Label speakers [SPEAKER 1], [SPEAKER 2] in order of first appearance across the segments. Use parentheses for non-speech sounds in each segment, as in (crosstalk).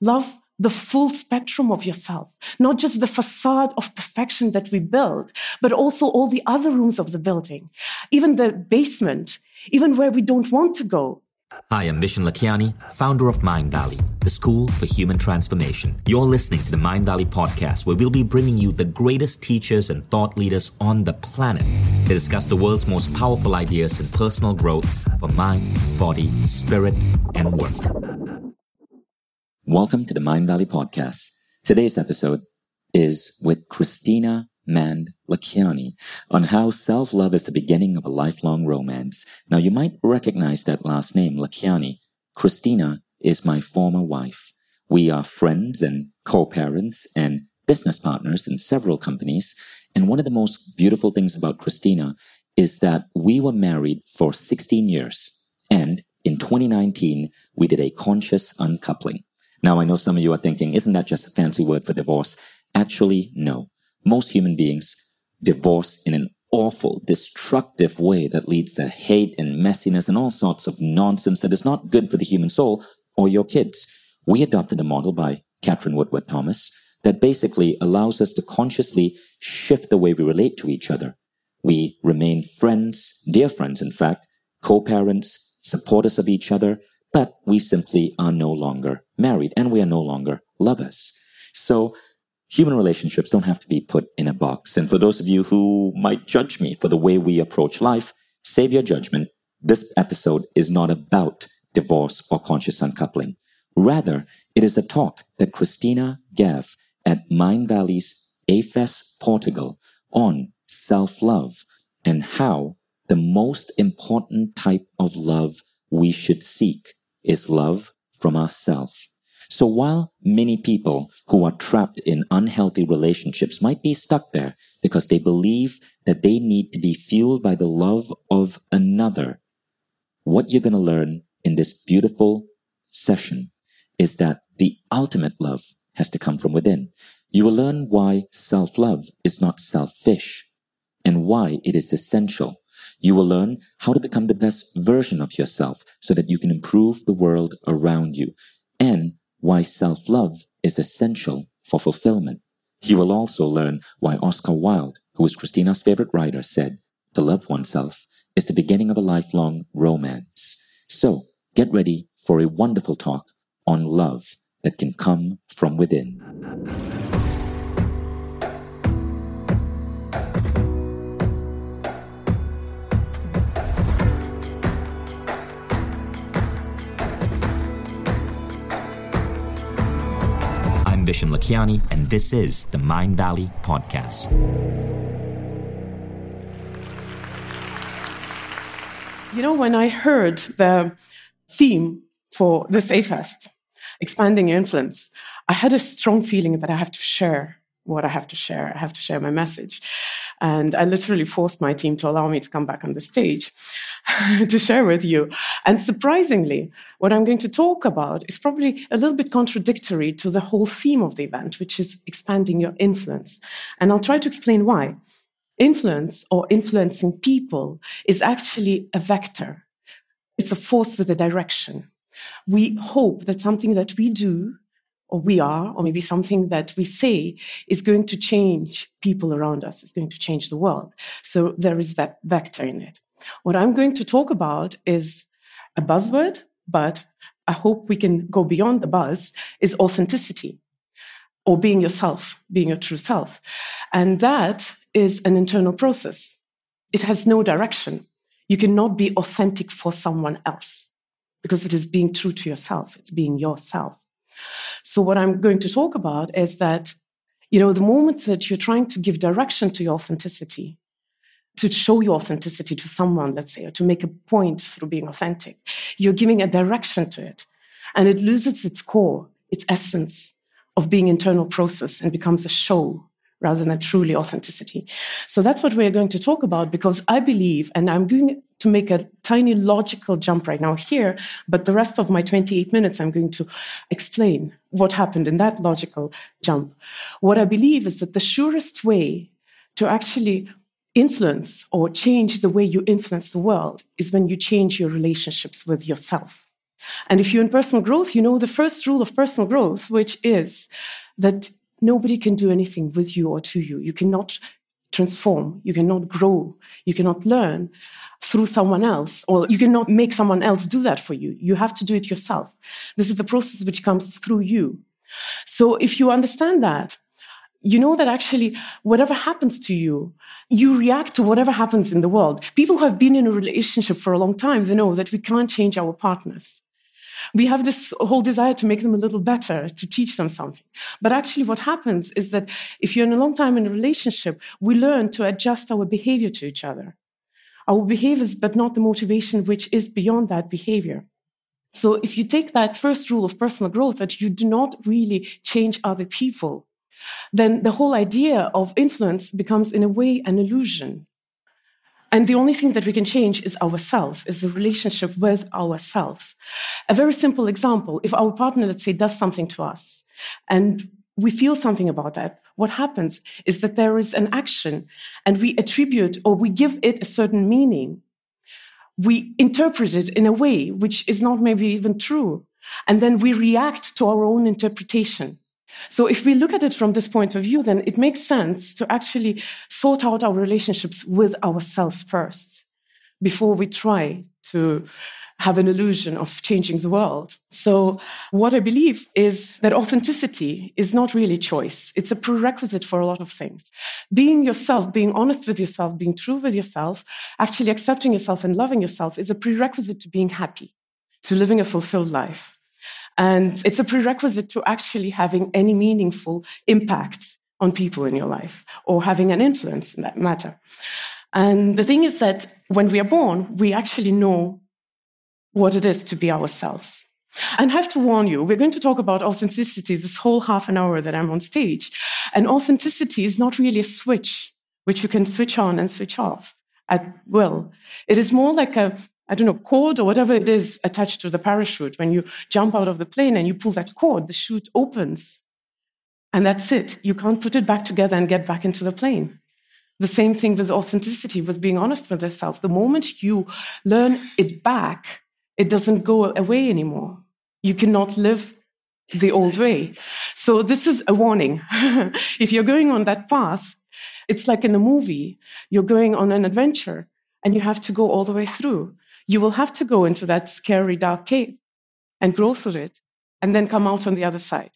[SPEAKER 1] Love the full spectrum of yourself, not just the facade of perfection that we build, but also all the other rooms of the building, even the basement, even where we don't want to go.
[SPEAKER 2] Hi, I'm Vishen Lakhiani, founder of Mindvalley, the school for human transformation. You're listening to the Mindvalley podcast, where we'll be bringing you the greatest teachers and thought leaders on the planet to discuss the world's most powerful ideas in personal growth for mind, body, spirit, and work. Welcome to the Mindvalley podcast. Today's episode is with Kristina Mänd Lakhiani on how self-love is the beginning of a lifelong romance. Now you might recognize that last name, Lakhiani. Kristina is my former wife. We are friends and co-parents and business partners in several companies. And one of the most beautiful things about Kristina is that we were married for 16 years. And in 2019, we did a conscious uncoupling. Now, I know some of you are thinking, isn't that just a fancy word for divorce? Actually, no. Most human beings divorce in an awful, destructive way that leads to hate and messiness and all sorts of nonsense that is not good for the human soul or your kids. We adopted a model by Katherine Woodward Thomas that basically allows us to consciously shift the way we relate to each other. We remain friends, dear friends, in fact, co-parents, supporters of each other, but we simply are no longer married and we are no longer lovers. So human relationships don't have to be put in a box. And for those of you who might judge me for the way we approach life, save your judgment. This episode is not about divorce or conscious uncoupling. Rather, it is a talk that Christina gave at Mindvalley's A-Fest Portugal on self-love and how the most important type of love we should seek is love from ourselves. So while many people who are trapped in unhealthy relationships might be stuck there because they believe that they need to be fueled by the love of another, what you're going to learn in this beautiful session is that the ultimate love has to come from within. You will learn why self-love is not selfish and why it is essential you will learn how to become the best version of yourself so that you can improve the world around you and why self-love is essential for fulfillment. You will also learn why Oscar Wilde, who is Kristina's favorite writer, said, to love oneself is the beginning of a lifelong romance. So get ready for a wonderful talk on love that can come from within. Vishen Lakhiani, and this is the Mindvalley Podcast.
[SPEAKER 1] You know, when I heard the theme for this A-Fest, expanding your influence, I had a strong feeling that I have to share what I have to share. I have to share my message. And I literally forced my team to allow me to come back on the stage (laughs) to share with you. And surprisingly, what I'm going to talk about is probably a little bit contradictory to the whole theme of the event, which is expanding your influence. And I'll try to explain why. Influence or influencing people is actually a vector. It's a force with a direction. We hope that something that we do or we are, or maybe something that we say is going to change people around us, is going to change the world. So there is that vector in it. What I'm going to talk about is a buzzword, but I hope we can go beyond the buzz, is authenticity or being yourself, being your true self. And that is an internal process. It has no direction. You cannot be authentic for someone else because it is being true to yourself. It's being yourself. So what I'm going to talk about is that, you know, the moments that you're trying to give direction to your authenticity, to show your authenticity to someone, let's say, or to make a point through being authentic, you're giving a direction to it. And it loses its core, its essence of being internal process and becomes a show rather than truly authenticity. So that's what we're going to talk about because I believe, and I'm going to make a tiny logical jump right now here, but the rest of my 28 minutes, I'm going to explain what happened in that logical jump. What I believe is that the surest way to actually influence or change the way you influence the world is when you change your relationships with yourself. And if you're in personal growth, you know the first rule of personal growth, which is that nobody can do anything with you or to you. You cannot transform, you cannot grow, you cannot learn through someone else, or you cannot make someone else do that for you. You have to do it yourself. This is the process which comes through you. So if you understand that, you know that actually whatever happens to you, you react to whatever happens in the world. People who have been in a relationship for a long time, they know that we can't change our partners. We have this whole desire to make them a little better, to teach them something. But actually, what happens is that if you're in a long time in a relationship, we learn to adjust our behavior to each other. Our behaviors, but not the motivation which is beyond that behavior. So if you take that first rule of personal growth, that you do not really change other people, then the whole idea of influence becomes, in a way, an illusion. And the only thing that we can change is ourselves, is the relationship with ourselves. A very simple example if our partner, let's say, does something to us and we feel something about that, what happens is that there is an action and we attribute or we give it a certain meaning. We interpret it in a way which is not maybe even true. And then we react to our own interpretation. So if we look at it from this point of view, then it makes sense to actually sort out our relationships with ourselves first before we try to have an illusion of changing the world. So, what I believe is that authenticity is not really choice. It's a prerequisite for a lot of things. Being yourself, being honest with yourself, being true with yourself, actually accepting yourself and loving yourself is a prerequisite to being happy, to living a fulfilled life. And it's a prerequisite to actually having any meaningful impact on people in your life or having an influence in that matter. And the thing is that when we are born, we actually know what it is to be ourselves. And I have to warn you, we're going to talk about authenticity this whole half an hour that I'm on stage. And authenticity is not really a switch which you can switch on and switch off at will. It is more like a I don't know, cord or whatever it is attached to the parachute. When you jump out of the plane and you pull that cord, the chute opens. And that's it. You can't put it back together and get back into the plane. The same thing with authenticity, with being honest with yourself. The moment you learn it back, it doesn't go away anymore. You cannot live the old way. So this is a warning. (laughs) if you're going on that path, it's like in a movie. You're going on an adventure and you have to go all the way through you will have to go into that scary dark cave and grow through it and then come out on the other side.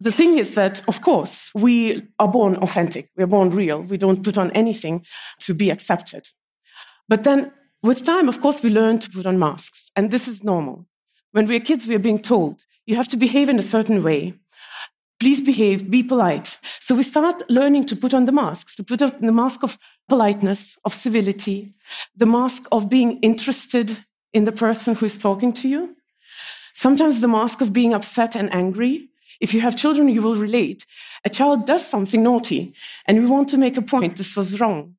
[SPEAKER 1] The thing is that, of course, we are born authentic. We're born real. We don't put on anything to be accepted. But then with time, of course, we learn to put on masks. And this is normal. When we're kids, we're being told you have to behave in a certain way. Please behave, be polite. So we start learning to put on the masks, to put on the mask of politeness, of civility, the mask of being interested in the person who is talking to you. Sometimes the mask of being upset and angry. If you have children, you will relate. A child does something naughty, and we want to make a point this was wrong.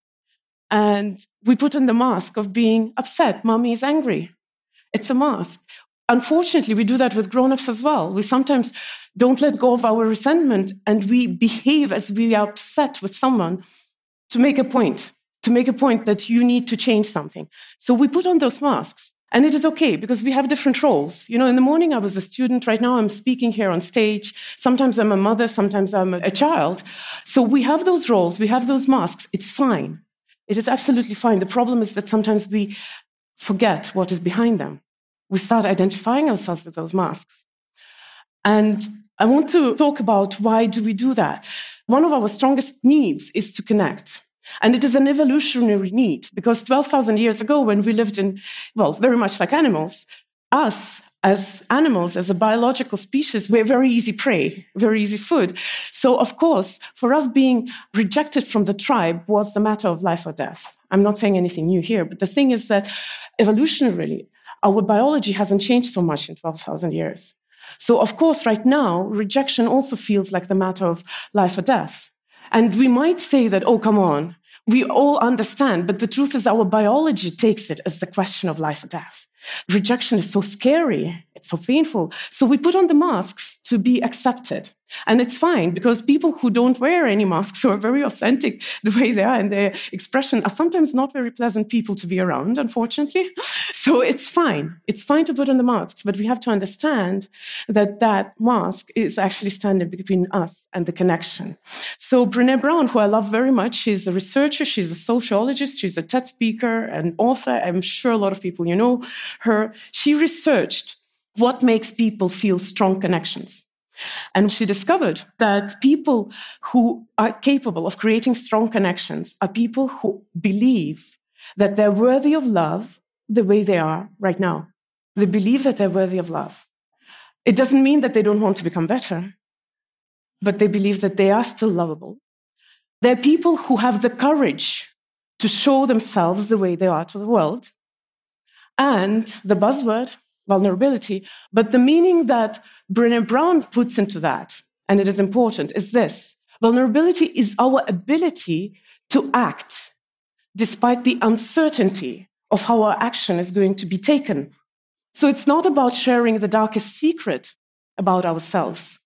[SPEAKER 1] And we put on the mask of being upset. Mommy is angry. It's a mask. Unfortunately, we do that with grown ups as well. We sometimes don't let go of our resentment and we behave as we are upset with someone to make a point, to make a point that you need to change something. So we put on those masks. And it is okay because we have different roles. You know, in the morning I was a student. Right now I'm speaking here on stage. Sometimes I'm a mother, sometimes I'm a child. So we have those roles, we have those masks. It's fine. It is absolutely fine. The problem is that sometimes we forget what is behind them. We start identifying ourselves with those masks. And I want to talk about why do we do that? One of our strongest needs is to connect. And it is an evolutionary need because 12,000 years ago, when we lived in, well, very much like animals, us as animals, as a biological species, we're very easy prey, very easy food. So, of course, for us being rejected from the tribe was the matter of life or death. I'm not saying anything new here, but the thing is that evolutionarily, our biology hasn't changed so much in 12,000 years. So, of course, right now, rejection also feels like the matter of life or death. And we might say that, oh, come on, we all understand, but the truth is our biology takes it as the question of life or death. Rejection is so scary, it's so painful. So we put on the masks to be accepted. And it's fine because people who don't wear any masks, who are very authentic the way they are and their expression, are sometimes not very pleasant people to be around, unfortunately. (laughs) So it's fine. It's fine to put on the masks, but we have to understand that that mask is actually standing between us and the connection. So Brené Brown, who I love very much, she's a researcher, she's a sociologist, she's a TED speaker and author. I'm sure a lot of people you know her. She researched what makes people feel strong connections. And she discovered that people who are capable of creating strong connections are people who believe that they're worthy of love the way they are right now. They believe that they're worthy of love. It doesn't mean that they don't want to become better, but they believe that they are still lovable. They're people who have the courage to show themselves the way they are to the world. And the buzzword, vulnerability, but the meaning that Brené Brown puts into that, and it is important, is this vulnerability is our ability to act despite the uncertainty of how our action is going to be taken. So it's not about sharing the darkest secret about ourselves.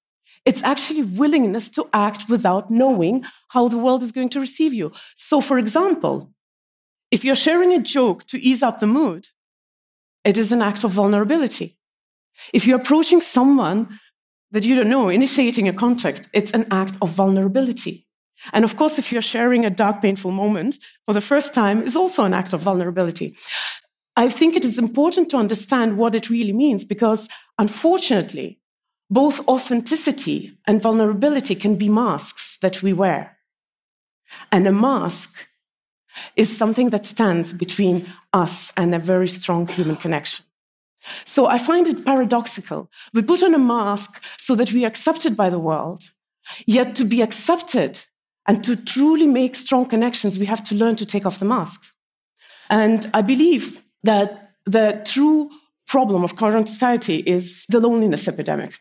[SPEAKER 1] It's actually willingness to act without knowing how the world is going to receive you. So, for example, if you're sharing a joke to ease up the mood, it is an act of vulnerability. If you're approaching someone that you don't know, initiating a contact, it's an act of vulnerability. And of course, if you're sharing a dark, painful moment for the first time, is also an act of vulnerability. I think it is important to understand what it really means because, unfortunately, both authenticity and vulnerability can be masks that we wear. And a mask is something that stands between us and a very strong human connection. So I find it paradoxical. We put on a mask so that we are accepted by the world, yet to be accepted and to truly make strong connections, we have to learn to take off the mask. And I believe that the true problem of current society is the loneliness epidemic.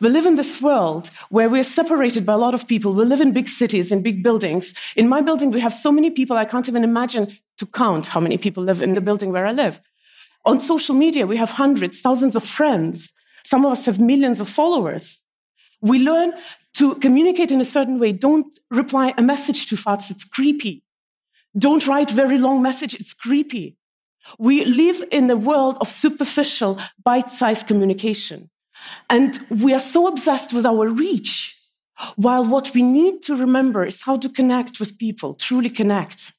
[SPEAKER 1] We live in this world where we're separated by a lot of people. We live in big cities, in big buildings. In my building, we have so many people, I can't even imagine to count how many people live in the building where I live. On social media, we have hundreds, thousands of friends. Some of us have millions of followers. We learn to communicate in a certain way. Don't reply a message too fast, it's creepy. Don't write very long message, it's creepy. We live in a world of superficial, bite-sized communication. And we are so obsessed with our reach, while what we need to remember is how to connect with people, truly connect.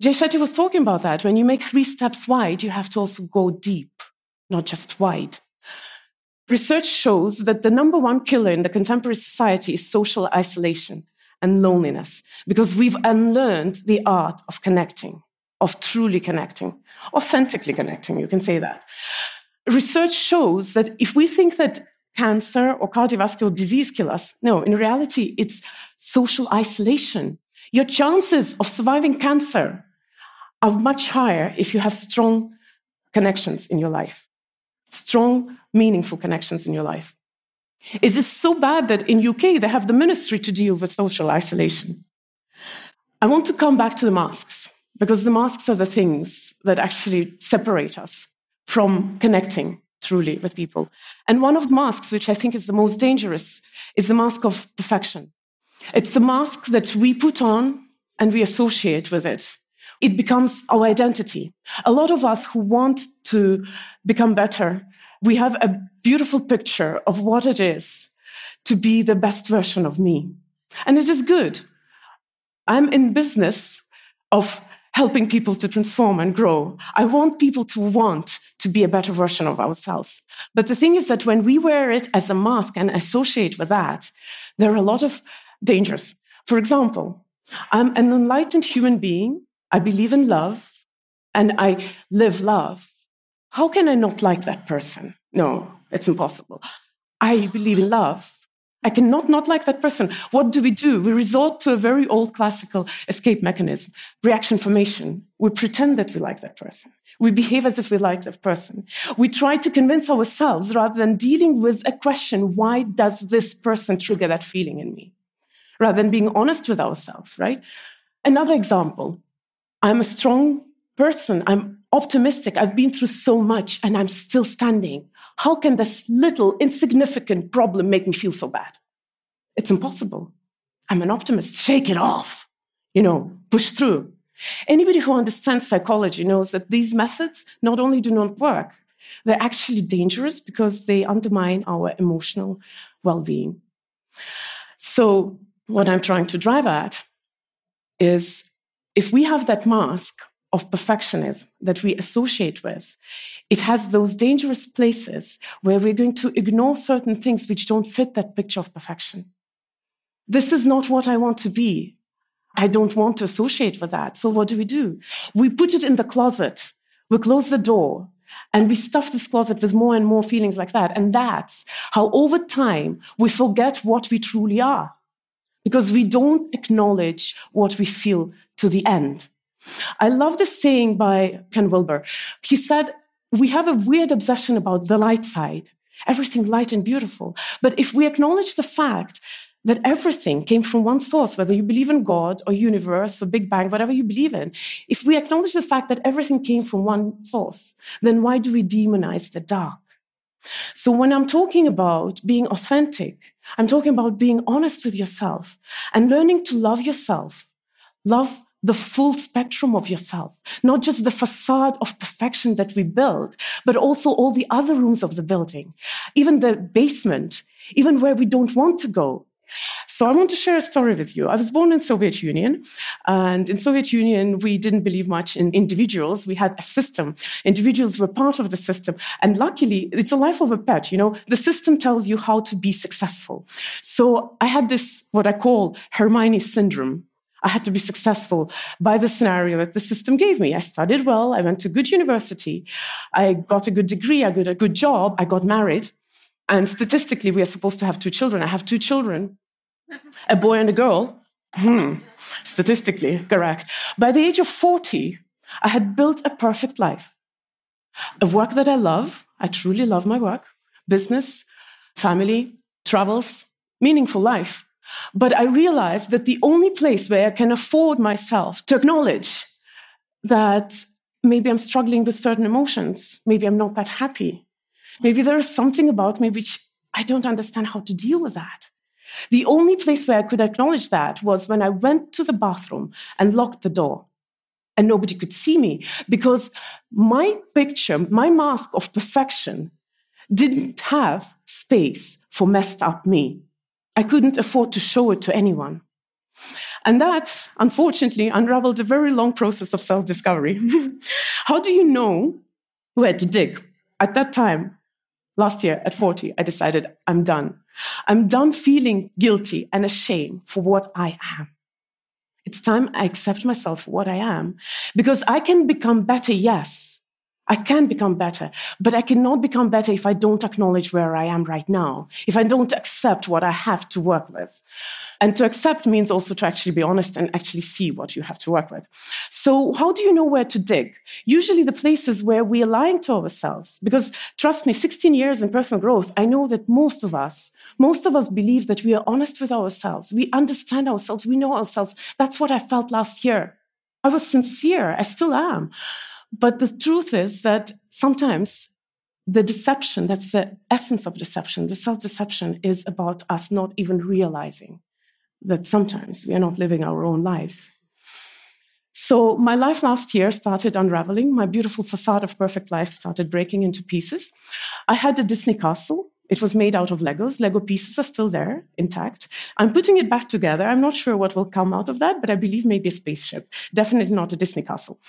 [SPEAKER 1] Jay Shetty was talking about that. When you make three steps wide, you have to also go deep, not just wide. Research shows that the number one killer in the contemporary society is social isolation and loneliness because we've unlearned the art of connecting, of truly connecting, authentically connecting, you can say that research shows that if we think that cancer or cardiovascular disease kill us, no, in reality, it's social isolation. Your chances of surviving cancer are much higher if you have strong connections in your life, strong, meaningful connections in your life. It is so bad that in UK they have the ministry to deal with social isolation. I want to come back to the masks because the masks are the things that actually separate us from connecting truly with people. And one of the masks, which I think is the most dangerous, is the mask of perfection. It's the mask that we put on and we associate with it. It becomes our identity. A lot of us who want to become better, we have a beautiful picture of what it is to be the best version of me. And it is good. I'm in business of helping people to transform and grow. I want people to want to be a better version of ourselves. But the thing is that when we wear it as a mask and associate with that, there are a lot of dangers. For example, I'm an enlightened human being. I believe in love and I live love. How can I not like that person? No, it's impossible. I believe in love. I cannot not like that person. What do we do? We resort to a very old classical escape mechanism, reaction formation. We pretend that we like that person. We behave as if we like that person. We try to convince ourselves rather than dealing with a question why does this person trigger that feeling in me? Rather than being honest with ourselves, right? Another example I'm a strong person. I'm optimistic. I've been through so much and I'm still standing. How can this little insignificant problem make me feel so bad? It's impossible. I'm an optimist. Shake it off. You know, push through. Anybody who understands psychology knows that these methods not only do not work, they're actually dangerous because they undermine our emotional well being. So, what I'm trying to drive at is if we have that mask of perfectionism that we associate with, it has those dangerous places where we're going to ignore certain things which don't fit that picture of perfection. This is not what I want to be. I don't want to associate with that. So what do we do? We put it in the closet. We close the door and we stuff this closet with more and more feelings like that. And that's how over time we forget what we truly are because we don't acknowledge what we feel to the end. I love this saying by Ken Wilber. He said, We have a weird obsession about the light side, everything light and beautiful. But if we acknowledge the fact that everything came from one source, whether you believe in God or universe or Big Bang, whatever you believe in, if we acknowledge the fact that everything came from one source, then why do we demonize the dark? So when I'm talking about being authentic, I'm talking about being honest with yourself and learning to love yourself, love the full spectrum of yourself, not just the facade of perfection that we build, but also all the other rooms of the building, even the basement, even where we don't want to go, so I want to share a story with you. I was born in Soviet Union, and in Soviet Union we didn't believe much in individuals. We had a system. Individuals were part of the system, and luckily it's a life of a pet. You know, the system tells you how to be successful. So I had this what I call Hermione syndrome. I had to be successful by the scenario that the system gave me. I studied well. I went to good university. I got a good degree. I got a good job. I got married. And statistically, we are supposed to have two children. I have two children, a boy and a girl. Hmm. Statistically, correct. By the age of 40, I had built a perfect life. A work that I love. I truly love my work. Business, family, travels, meaningful life. But I realized that the only place where I can afford myself to acknowledge that maybe I'm struggling with certain emotions, maybe I'm not that happy, Maybe there is something about me which I don't understand how to deal with that. The only place where I could acknowledge that was when I went to the bathroom and locked the door. And nobody could see me because my picture, my mask of perfection, didn't have space for messed up me. I couldn't afford to show it to anyone. And that, unfortunately, unraveled a very long process of self discovery. (laughs) How do you know where to dig? At that time, last year at 40, I decided I'm done. I'm done feeling guilty and ashamed for what I am. It's time I accept myself for what I am because I can become better, yes, I can become better, but I cannot become better if I don't acknowledge where I am right now, if I don't accept what I have to work with. And to accept means also to actually be honest and actually see what you have to work with. So, how do you know where to dig? Usually, the places where we are lying to ourselves. Because trust me, 16 years in personal growth, I know that most of us, most of us believe that we are honest with ourselves. We understand ourselves. We know ourselves. That's what I felt last year. I was sincere. I still am. But the truth is that sometimes the deception, that's the essence of deception, the self deception is about us not even realizing that sometimes we are not living our own lives. So, my life last year started unraveling. My beautiful facade of perfect life started breaking into pieces. I had a Disney castle it was made out of Legos. Lego pieces are still there, intact. I'm putting it back together. I'm not sure what will come out of that, but I believe maybe a spaceship. Definitely not a Disney castle.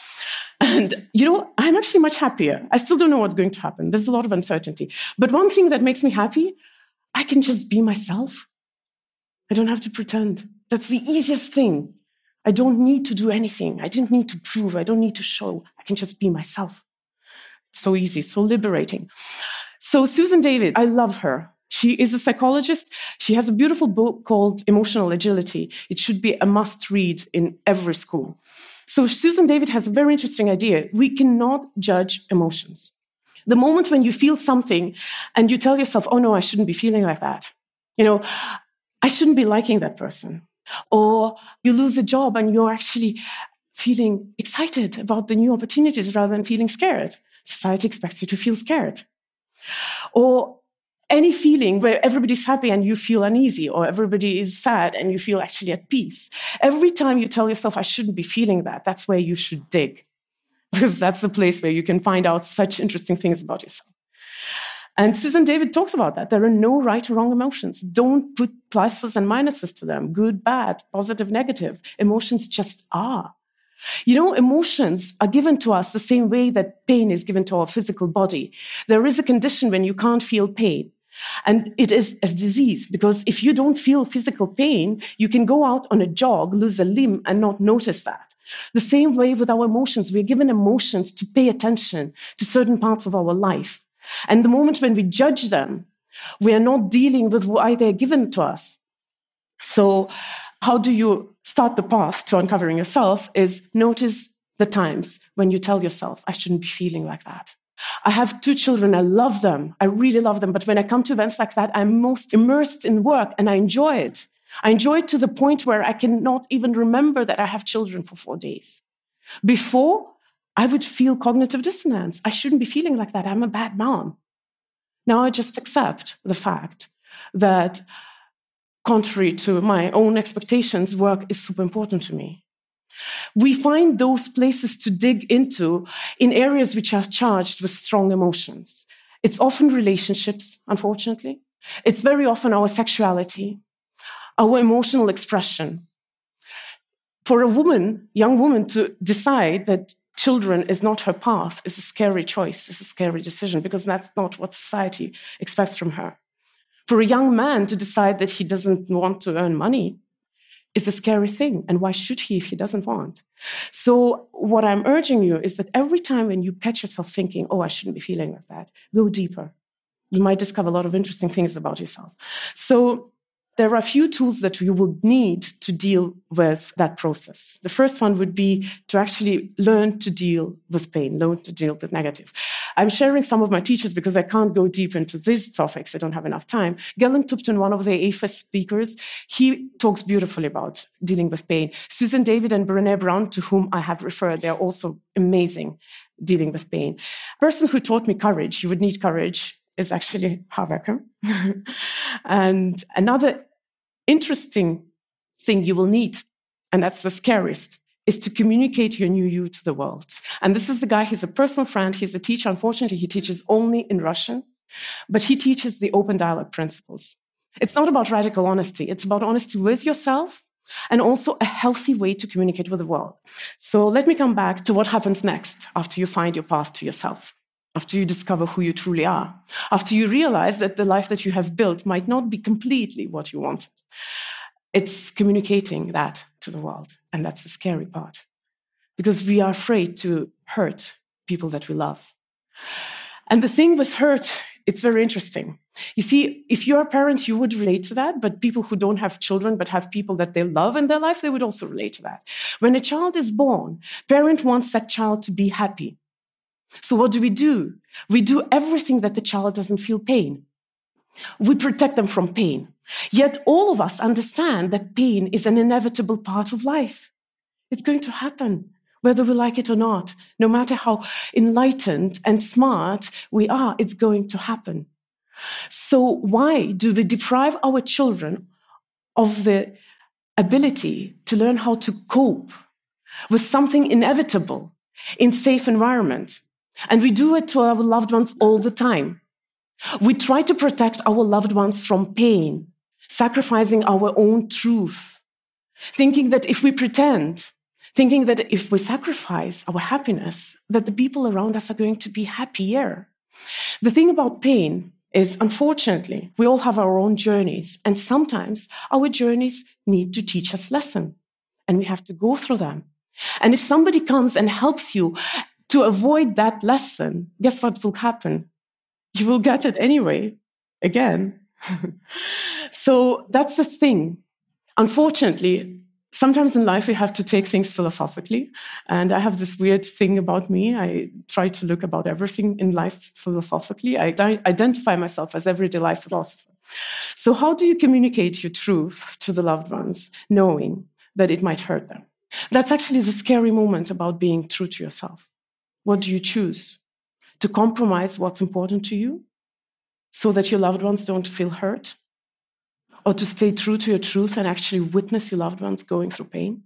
[SPEAKER 1] And, you know, I'm actually much happier. I still don't know what's going to happen. There's a lot of uncertainty. But one thing that makes me happy, I can just be myself. I don't have to pretend. That's the easiest thing. I don't need to do anything. I don't need to prove. I don't need to show. I can just be myself. so easy, so liberating. So, Susan David, I love her. She is a psychologist. She has a beautiful book called Emotional Agility. It should be a must read in every school. So, Susan David has a very interesting idea. We cannot judge emotions. The moment when you feel something and you tell yourself, oh no, I shouldn't be feeling like that. You know, I shouldn't be liking that person. Or you lose a job and you're actually feeling excited about the new opportunities rather than feeling scared. Society expects you to feel scared. Or any feeling where everybody's happy and you feel uneasy, or everybody is sad and you feel actually at peace. Every time you tell yourself, I shouldn't be feeling that, that's where you should dig, (laughs) because that's the place where you can find out such interesting things about yourself. And Susan David talks about that. There are no right or wrong emotions. Don't put pluses and minuses to them good, bad, positive, negative. Emotions just are. You know, emotions are given to us the same way that pain is given to our physical body. There is a condition when you can't feel pain. And it is a disease because if you don't feel physical pain, you can go out on a jog, lose a limb, and not notice that. The same way with our emotions, we're given emotions to pay attention to certain parts of our life. And the moment when we judge them, we are not dealing with why they're given to us. So, how do you start the path to uncovering yourself? Is notice the times when you tell yourself, I shouldn't be feeling like that. I have two children. I love them. I really love them. But when I come to events like that, I'm most immersed in work and I enjoy it. I enjoy it to the point where I cannot even remember that I have children for four days. Before, I would feel cognitive dissonance. I shouldn't be feeling like that. I'm a bad mom. Now I just accept the fact that, contrary to my own expectations, work is super important to me. We find those places to dig into in areas which are charged with strong emotions. It's often relationships, unfortunately. It's very often our sexuality, our emotional expression. For a woman, young woman, to decide that children is not her path is a scary choice, it's a scary decision, because that's not what society expects from her. For a young man to decide that he doesn't want to earn money is a scary thing. And why should he if he doesn't want? So, what I'm urging you is that every time when you catch yourself thinking, oh, I shouldn't be feeling like that, go deeper. You might discover a lot of interesting things about yourself. So, there are a few tools that you will need to deal with that process. The first one would be to actually learn to deal with pain, learn to deal with negative. I'm sharing some of my teachers because I can't go deep into these topics. I don't have enough time. Galen Tupton, one of the A-Fest speakers, he talks beautifully about dealing with pain. Susan David and Brené Brown, to whom I have referred, they're also amazing dealing with pain. Person who taught me courage, you would need courage, is actually Harv Eker. (laughs) and another interesting thing you will need, and that's the scariest, is to communicate your new you to the world. And this is the guy, he's a personal friend, he's a teacher. Unfortunately, he teaches only in Russian, but he teaches the open dialogue principles. It's not about radical honesty, it's about honesty with yourself and also a healthy way to communicate with the world. So let me come back to what happens next after you find your path to yourself after you discover who you truly are, after you realize that the life that you have built might not be completely what you wanted. It's communicating that to the world. And that's the scary part because we are afraid to hurt people that we love. And the thing with hurt, it's very interesting. You see, if you're a parent, you would relate to that, but people who don't have children but have people that they love in their life, they would also relate to that. When a child is born, parent wants that child to be happy. So what do we do? We do everything that the child doesn't feel pain. We protect them from pain. Yet all of us understand that pain is an inevitable part of life. It's going to happen, whether we like it or not. No matter how enlightened and smart we are, it's going to happen. So why do we deprive our children of the ability to learn how to cope with something inevitable in safe environment? And we do it to our loved ones all the time. We try to protect our loved ones from pain, sacrificing our own truth, thinking that if we pretend, thinking that if we sacrifice our happiness, that the people around us are going to be happier. The thing about pain is, unfortunately, we all have our own journeys, and sometimes our journeys need to teach us lesson, and we have to go through them. And if somebody comes and helps you to avoid that lesson, guess what will happen? You will get it anyway, again. (laughs) so that's the thing. Unfortunately, sometimes in life we have to take things philosophically. And I have this weird thing about me. I try to look about everything in life philosophically. I identify myself as everyday life philosopher. So how do you communicate your truth to the loved ones, knowing that it might hurt them? That's actually the scary moment about being true to yourself. What do you choose? To compromise what's important to you? so that your loved ones don't feel hurt? Or to stay true to your truth and actually witness your loved ones going through pain?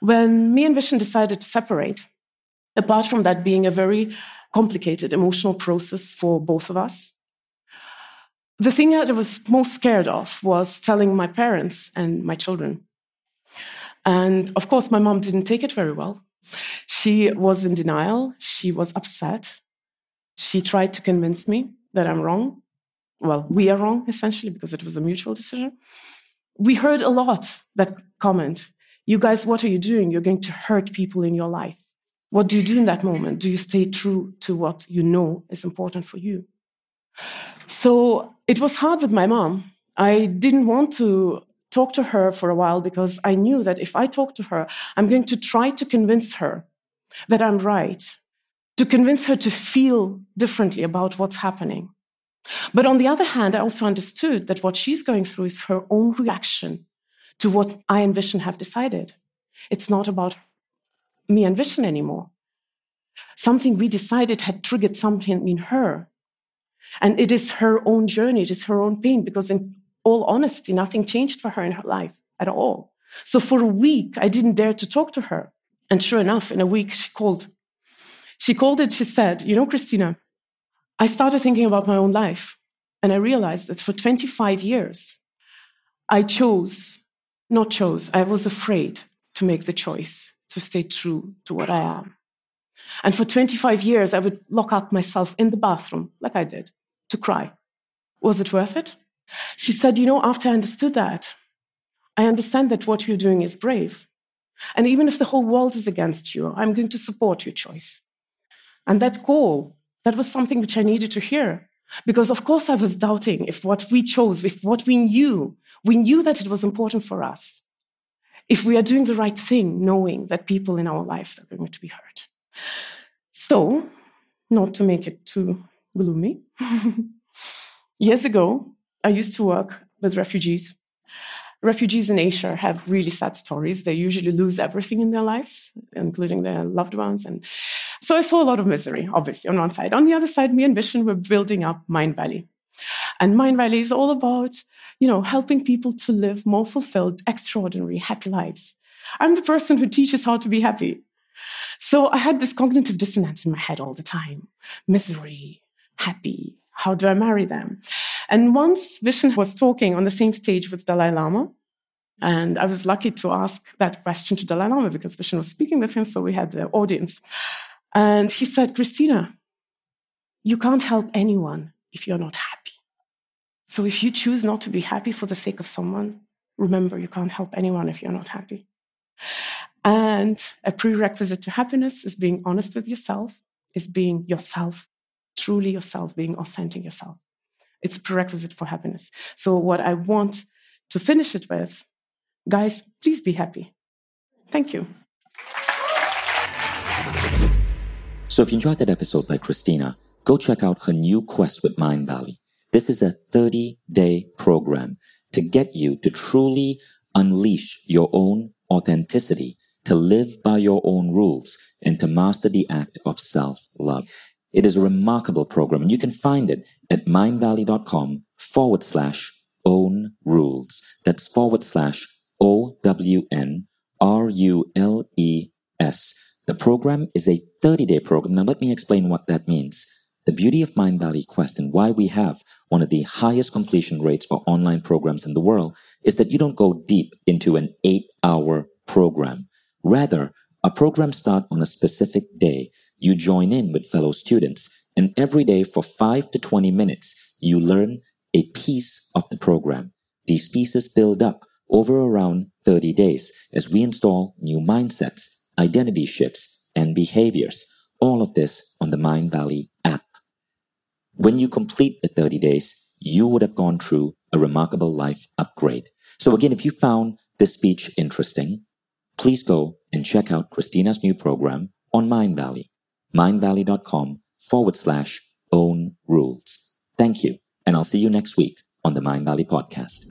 [SPEAKER 1] When me and Vishen decided to separate, apart from that being a very complicated emotional process for both of us, the thing that I was most scared of was telling my parents and my children. And of course, my mom didn't take it very well. She was in denial. She was upset. She tried to convince me that I'm wrong. Well, we are wrong, essentially, because it was a mutual decision. We heard a lot that comment You guys, what are you doing? You're going to hurt people in your life. What do you do in that moment? Do you stay true to what you know is important for you? So it was hard with my mom. I didn't want to talk to her for a while because I knew that if I talk to her, I'm going to try to convince her that I'm right, to convince her to feel differently about what's happening. But on the other hand, I also understood that what she's going through is her own reaction to what I and Vishen have decided. It's not about me and Vishen anymore. Something we decided had triggered something in her. And it is her own journey, it is her own pain, because in all honesty, nothing changed for her in her life at all. So for a week, I didn't dare to talk to her. And sure enough, in a week, she called. She called and she said, You know, Kristina, I started thinking about my own life. And I realized that for 25 years, I chose, not chose, I was afraid to make the choice to stay true to what I am. And for 25 years, I would lock up myself in the bathroom, like I did, to cry. Was it worth it? She said, You know, after I understood that, I understand that what you're doing is brave. And even if the whole world is against you, I'm going to support your choice. And that call, that was something which I needed to hear. Because, of course, I was doubting if what we chose, if what we knew, we knew that it was important for us. If we are doing the right thing, knowing that people in our lives are going to be hurt. So, not to make it too gloomy, (laughs) years ago, I used to work with refugees. Refugees in Asia have really sad stories. They usually lose everything in their lives, including their loved ones. And so I saw a lot of misery, obviously, on one side. On the other side, me and Vishen were building up Mindvalley. And Mindvalley is all about, you know, helping people to live more fulfilled, extraordinary, happy lives. I'm the person who teaches how to be happy. So I had this cognitive dissonance in my head all the time misery, happy, how do I marry them? And once Vishen was talking on the same stage with Dalai Lama, and I was lucky to ask that question to Dalai Lama because Vishen was speaking with him, so we had the audience. And he said, Kristina, you can't help anyone if you're not happy. So if you choose not to be happy for the sake of someone, remember you can't help anyone if you're not happy. And a prerequisite to happiness is being honest with yourself, is being yourself truly yourself, being authentic yourself. It's a prerequisite for happiness. So, what I want to finish it with, guys, please be happy. Thank you.
[SPEAKER 2] So, if you enjoyed that episode by Kristina, go check out her new quest with Mindvalley. This is a 30 day program to get you to truly unleash your own authenticity, to live by your own rules, and to master the act of self love. It is a remarkable program. And you can find it at mindvalley.com forward slash own rules. That's forward slash O W N R U L E S. The program is a 30 day program. Now, let me explain what that means. The beauty of Mindvalley Quest and why we have one of the highest completion rates for online programs in the world is that you don't go deep into an eight hour program. Rather, a program starts on a specific day you join in with fellow students, and every day for 5 to 20 minutes, you learn a piece of the program. These pieces build up over around 30 days as we install new mindsets, identity shifts, and behaviors. All of this on the Mindvalley app. When you complete the 30 days, you would have gone through a remarkable life upgrade. So again, if you found this speech interesting, please go and check out Kristina's new program on Mindvalley mindvalley.com forward slash own rules. Thank you, and I'll see you next week on the Mindvalley Podcast.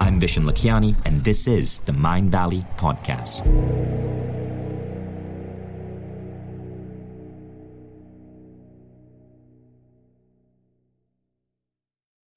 [SPEAKER 3] I'm Vishen Lakhiani, and this is the Mindvalley Podcast.